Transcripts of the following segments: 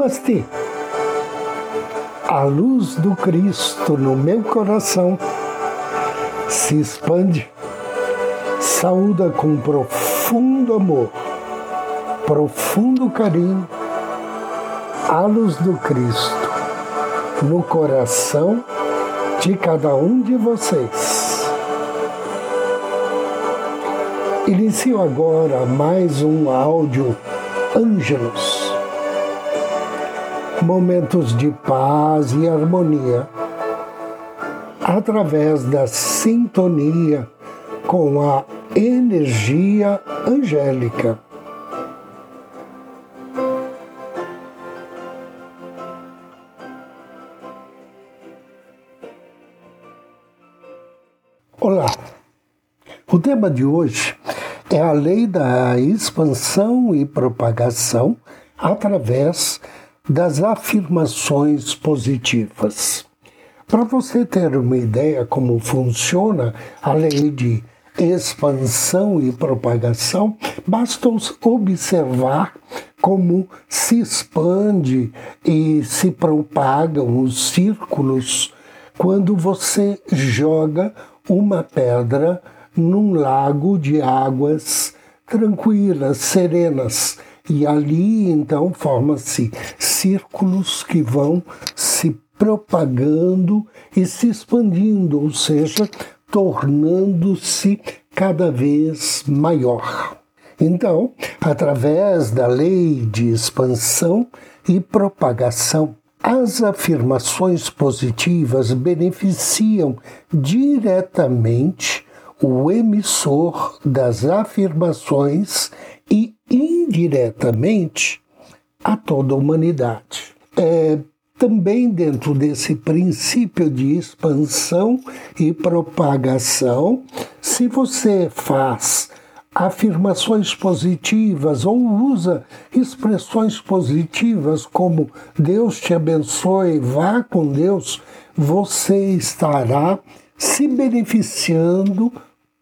Namastê. A luz do Cristo no meu coração se expande, saúda com profundo amor, profundo carinho, a luz do Cristo no coração de cada um de vocês. Inicio agora mais um áudio Ângelos. Momentos de paz e harmonia através da sintonia com a energia angélica. Olá! O tema de hoje é a lei da expansão e propagação através das afirmações positivas. Para você ter uma ideia como funciona a lei de expansão e propagação, basta observar como se expande e se propagam os círculos quando você joga uma pedra num lago de águas tranquilas, serenas. E ali então formam-se círculos que vão se propagando e se expandindo, ou seja, tornando-se cada vez maior. Então, através da lei de expansão e propagação, as afirmações positivas beneficiam diretamente o emissor das afirmações e indiretamente a toda a humanidade. É também dentro desse princípio de expansão e propagação, se você faz afirmações positivas ou usa expressões positivas como Deus te abençoe, vá com Deus, você estará se beneficiando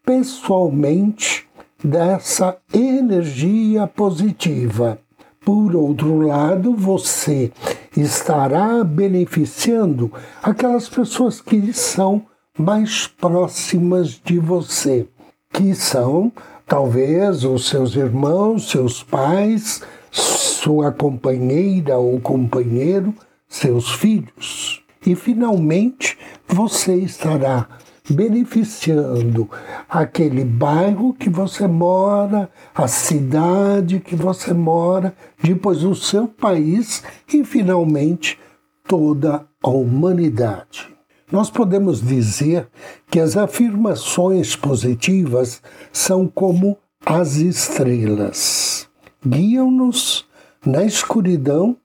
pessoalmente dessa energia positiva. Por outro lado, você estará beneficiando aquelas pessoas que são mais próximas de você, que são talvez os seus irmãos, seus pais, sua companheira ou companheiro, seus filhos. E finalmente você estará beneficiando aquele bairro que você mora, a cidade que você mora, depois o seu país e finalmente toda a humanidade. Nós podemos dizer que as afirmações positivas são como as estrelas. Guiam-nos na escuridão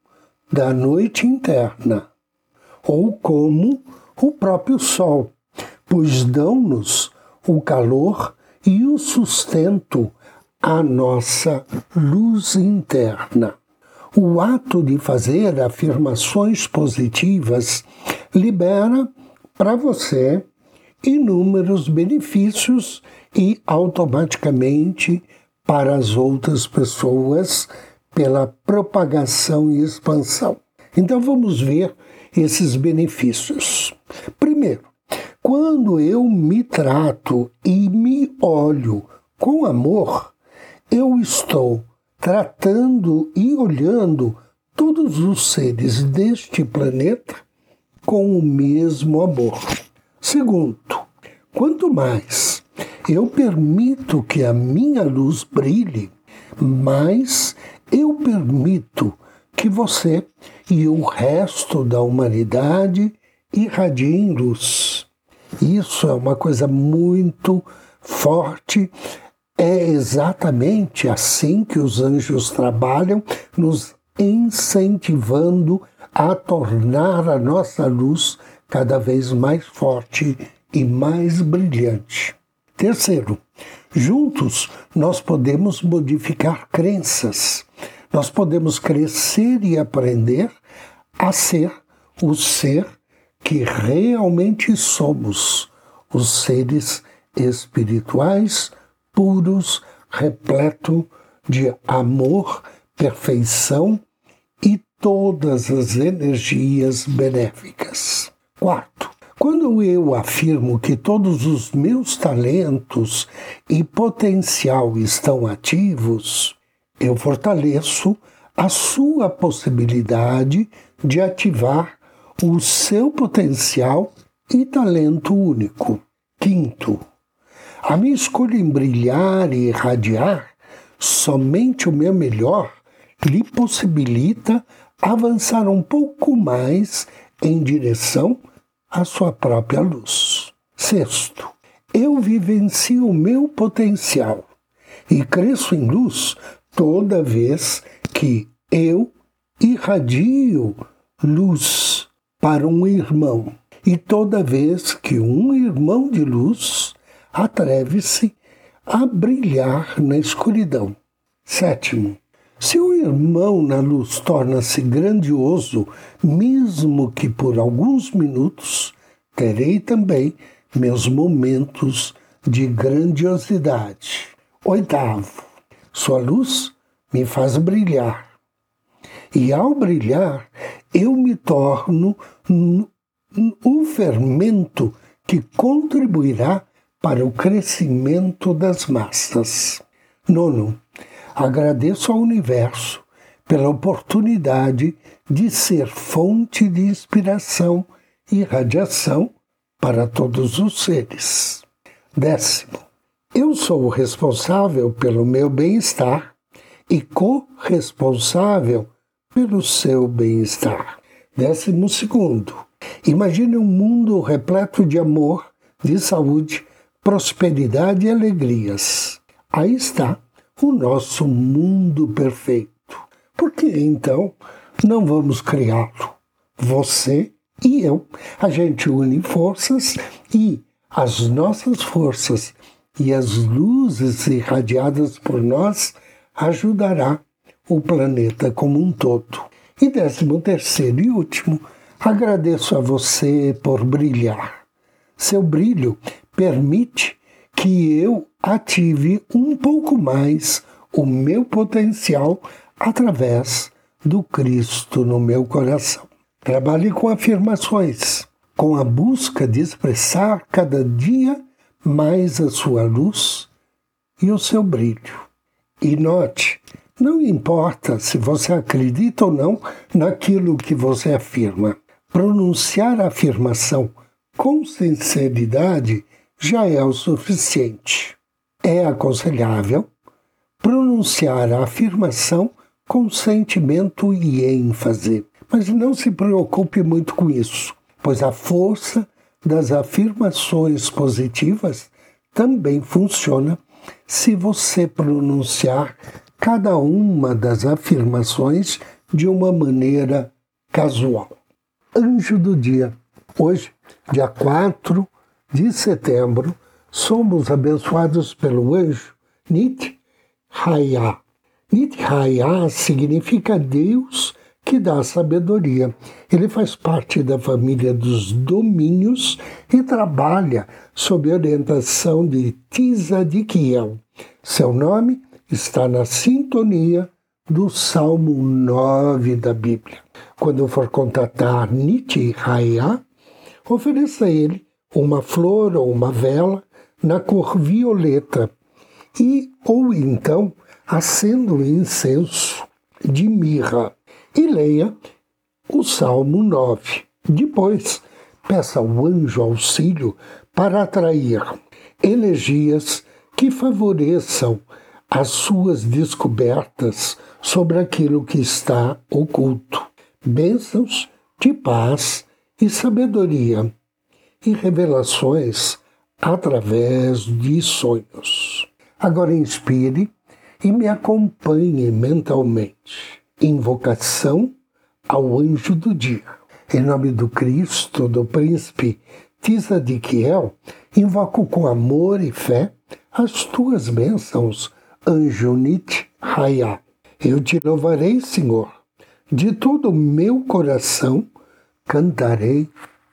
da noite interna, ou como o próprio sol, pois dão-nos o calor e o sustento à nossa luz interna. O ato de fazer afirmações positivas libera para você inúmeros benefícios e automaticamente para as outras pessoas pela propagação e expansão. Então vamos ver esses benefícios. Primeiro, quando eu me trato e me olho com amor, eu estou tratando e olhando todos os seres deste planeta com o mesmo amor. Segundo, quanto mais eu permito que a minha luz brilhe, mais eu permito que você e o resto da humanidade irradiem luz. Isso é uma coisa muito forte. É exatamente assim que os anjos trabalham, nos incentivando a tornar a nossa luz cada vez mais forte e mais brilhante. Terceiro, juntos nós podemos modificar crenças, nós podemos crescer e aprender a ser o ser que realmente somos, os seres espirituais puros, repleto de amor, perfeição e todas as energias benéficas. Quarto, quando eu afirmo que todos os meus talentos e potencial estão ativos, eu fortaleço a sua possibilidade de ativar o seu potencial e talento único. Quinto, a minha escolha em brilhar e irradiar somente o meu melhor lhe possibilita avançar um pouco mais em direção à sua própria luz. Sexto, eu vivencio o meu potencial e cresço em luz toda vez que eu irradio luz para um irmão e toda vez que um irmão de luz atreve-se a brilhar na escuridão. Sétimo, se o irmão na luz torna-se grandioso, mesmo que por alguns minutos, terei também meus momentos de grandiosidade. Oitavo, sua luz me faz brilhar. E ao brilhar, eu me torno um fermento que contribuirá para o crescimento das massas. Nono, agradeço ao universo pela oportunidade de ser fonte de inspiração e radiação para todos os seres. Décimo, eu sou o responsável pelo meu bem-estar e corresponsável pelo seu bem-estar. Décimo segundo, imagine um mundo repleto de amor, de saúde, prosperidade e alegrias. Aí está o nosso mundo perfeito. Por que então não vamos criá-lo? Você e eu. A gente une forças e as nossas forças e as luzes irradiadas por nós ajudará o planeta como um todo. E décimo terceiro e último, agradeço a você por brilhar. Seu brilho permite que eu ative um pouco mais o meu potencial através do Cristo no meu coração. Trabalhe com afirmações, com a busca de expressar cada dia mais a sua luz e o seu brilho. E note, não importa se você acredita ou não naquilo que você afirma, pronunciar a afirmação com sinceridade já é o suficiente é aconselhável pronunciar a afirmação com sentimento e ênfase. Mas não se preocupe muito com isso, pois a força das afirmações positivas também funciona se você pronunciar cada uma das afirmações de uma maneira casual. Anjo do dia. Hoje, dia 4 de setembro, somos abençoados pelo anjo Nit Haya. Nit Haya significa Deus que dá sabedoria. Ele faz parte da família dos domínios e trabalha sob orientação de Tisa de Kiel. Seu nome está na sintonia do Salmo 9 da Bíblia. Quando for contatar Niti Haya, ofereça a ele uma flor ou uma vela na cor violeta e ou então acenda o incenso de mirra e leia o Salmo 9. Depois, peça ao anjo auxílio para atrair energias que favoreçam as suas descobertas sobre aquilo que está oculto. Bênçãos de paz e sabedoria e revelações através de sonhos. Agora inspire e me acompanhe mentalmente. Invocação ao anjo do dia. Em nome do Cristo, do príncipe Tisa de invoco com amor e fé as tuas bênçãos, anjo Nit Raya. Eu te louvarei, Senhor. De todo o meu coração cantarei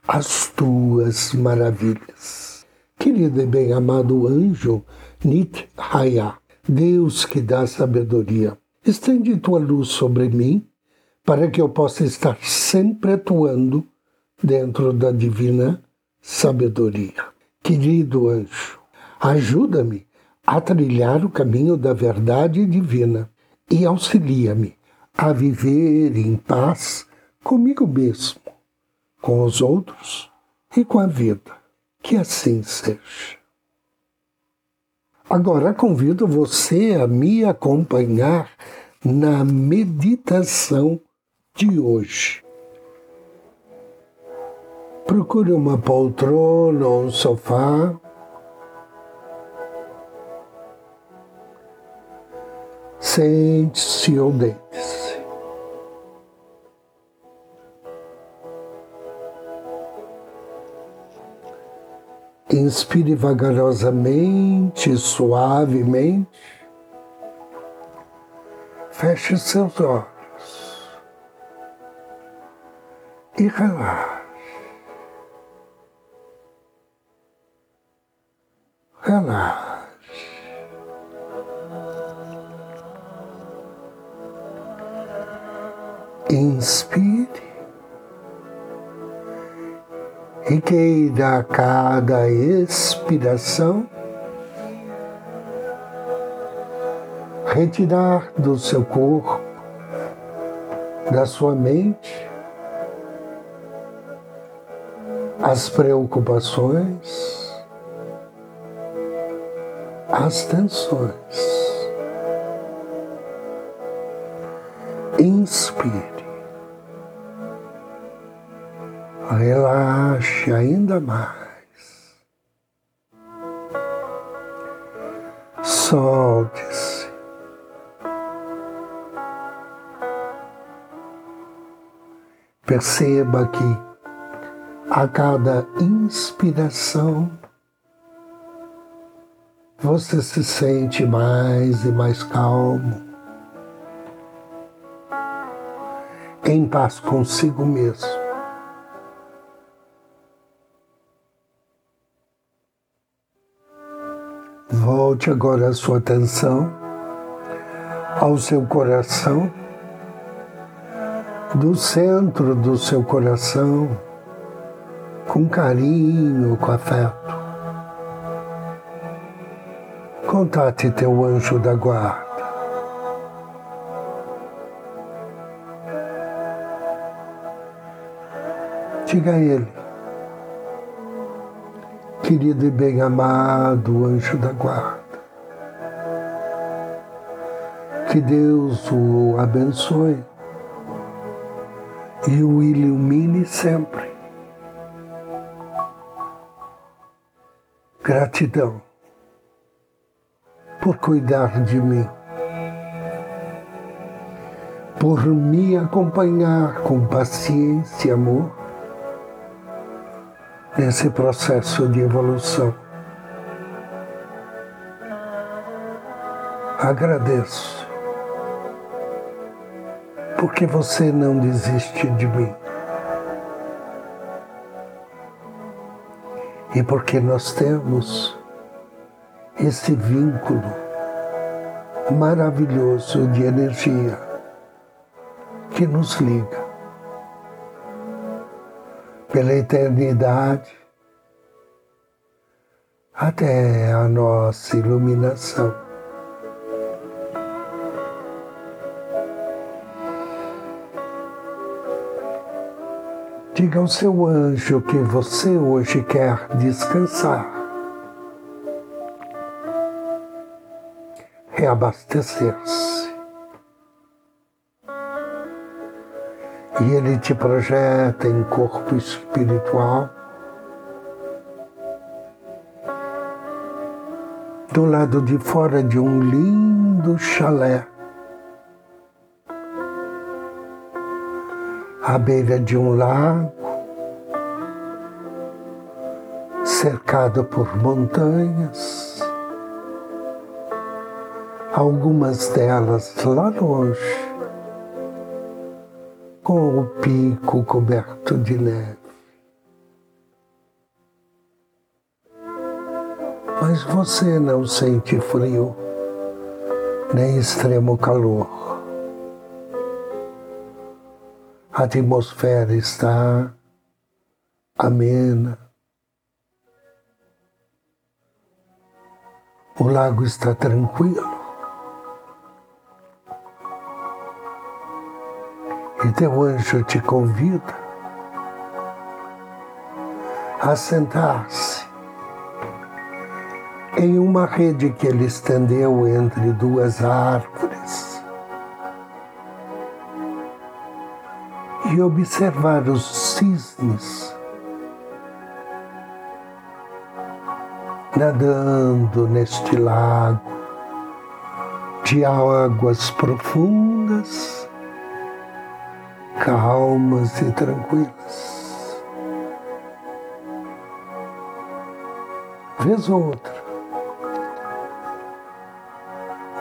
as tuas maravilhas. Querido e bem-amado anjo Nit Haya, Deus que dá sabedoria, estende tua luz sobre mim para que eu possa estar sempre atuando dentro da divina sabedoria. Querido anjo, ajuda-me a trilhar o caminho da verdade divina e auxilia-me a viver em paz comigo mesmo, com os outros e com a vida. Que assim seja. Agora convido você a me acompanhar na meditação de hoje. Procure uma poltrona ou um sofá. Sente-se ou deite-se. Inspire vagarosamente, suavemente. Feche seus olhos e relaxe. Relaxe. Inspire e queira a cada expiração retirar do seu corpo, da sua mente, as preocupações, as tensões. Inspire. Relaxe ainda mais. Solte-se. Perceba que a cada inspiração você se sente mais e mais calmo, em paz consigo mesmo. Volte agora a sua atenção ao seu coração do centro do seu coração, com carinho, com afeto. Contate teu anjo da guarda. Diga a ele, querido e bem amado anjo da guarda, que Deus o abençoe e o ilumine sempre. Gratidão por cuidar de mim, por me acompanhar com paciência e amor nesse processo de evolução. Agradeço porque você não desiste de mim. E porque nós temos esse vínculo maravilhoso de energia que nos liga pela eternidade até a nossa iluminação. Diga ao seu anjo que você hoje quer descansar, reabastecer-se. E ele te projeta em corpo espiritual. Do lado de fora de um lindo chalé. À beira de um lago, cercado por montanhas, algumas delas lá longe, com o pico coberto de neve. Mas você não sente frio, nem extremo calor A atmosfera está amena. O lago está tranquilo. E teu anjo te convida a sentar-se em uma rede que ele estendeu entre duas árvores e observar os cisnes nadando neste lago de águas profundas, calmas e tranquilas. Vez outra,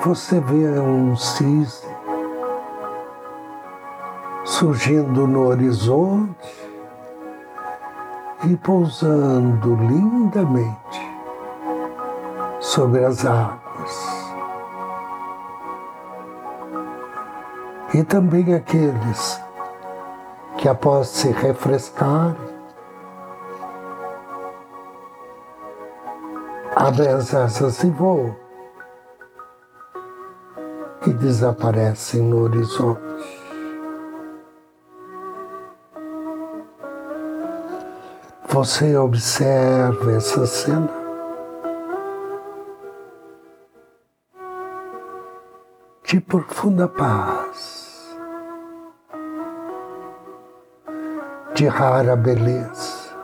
você vê um cisne surgindo no horizonte e pousando lindamente sobre as águas. E também aqueles que, após se refrescarem, abrem as asas e voam e desaparecem no horizonte. Você observa essa cena. De profunda paz, de rara beleza,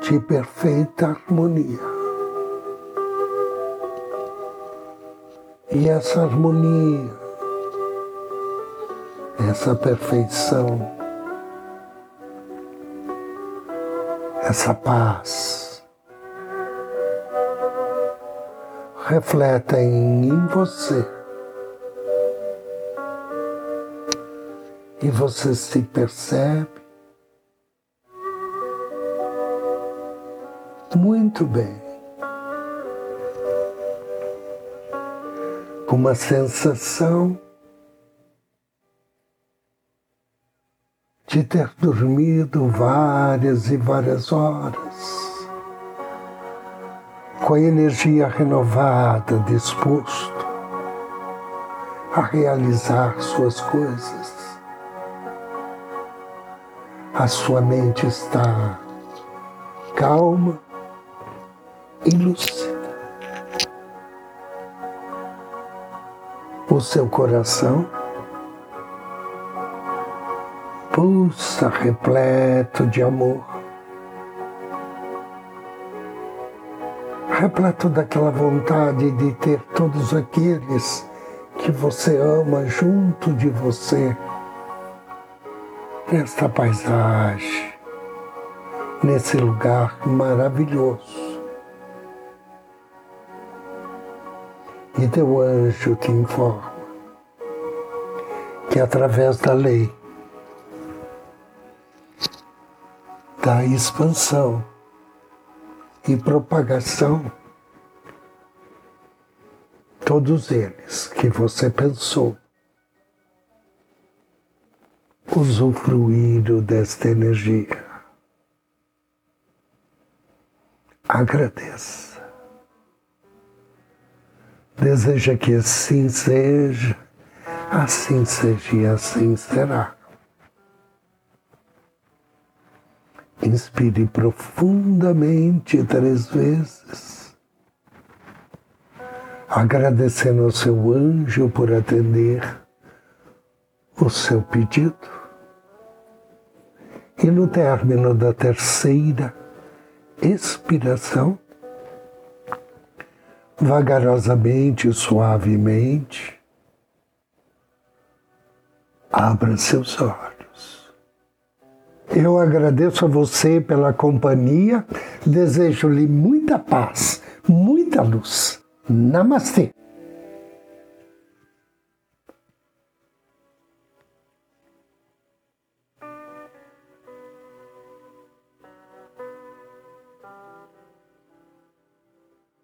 de perfeita harmonia. E essa harmonia, essa perfeição, essa paz refletem em você. E você se percebe muito bem. com uma sensação de ter dormido várias e várias horas, com a energia renovada, disposto a realizar suas coisas. A sua mente está calma e lúcida. o seu coração pulsa repleto de amor, repleto daquela vontade de ter todos aqueles que você ama junto de você, nesta paisagem, nesse lugar maravilhoso. E teu anjo te informa que através da lei da expansão e propagação, todos eles que você pensou usufruíram desta energia. Agradeça. Deseja que assim seja, assim seja e assim será. Inspire profundamente três vezes, agradecendo ao seu anjo por atender o seu pedido. E no término da terceira expiração, vagarosamente, suavemente, abra seus olhos. Eu agradeço a você pela companhia, desejo-lhe muita paz, muita luz. Namastê!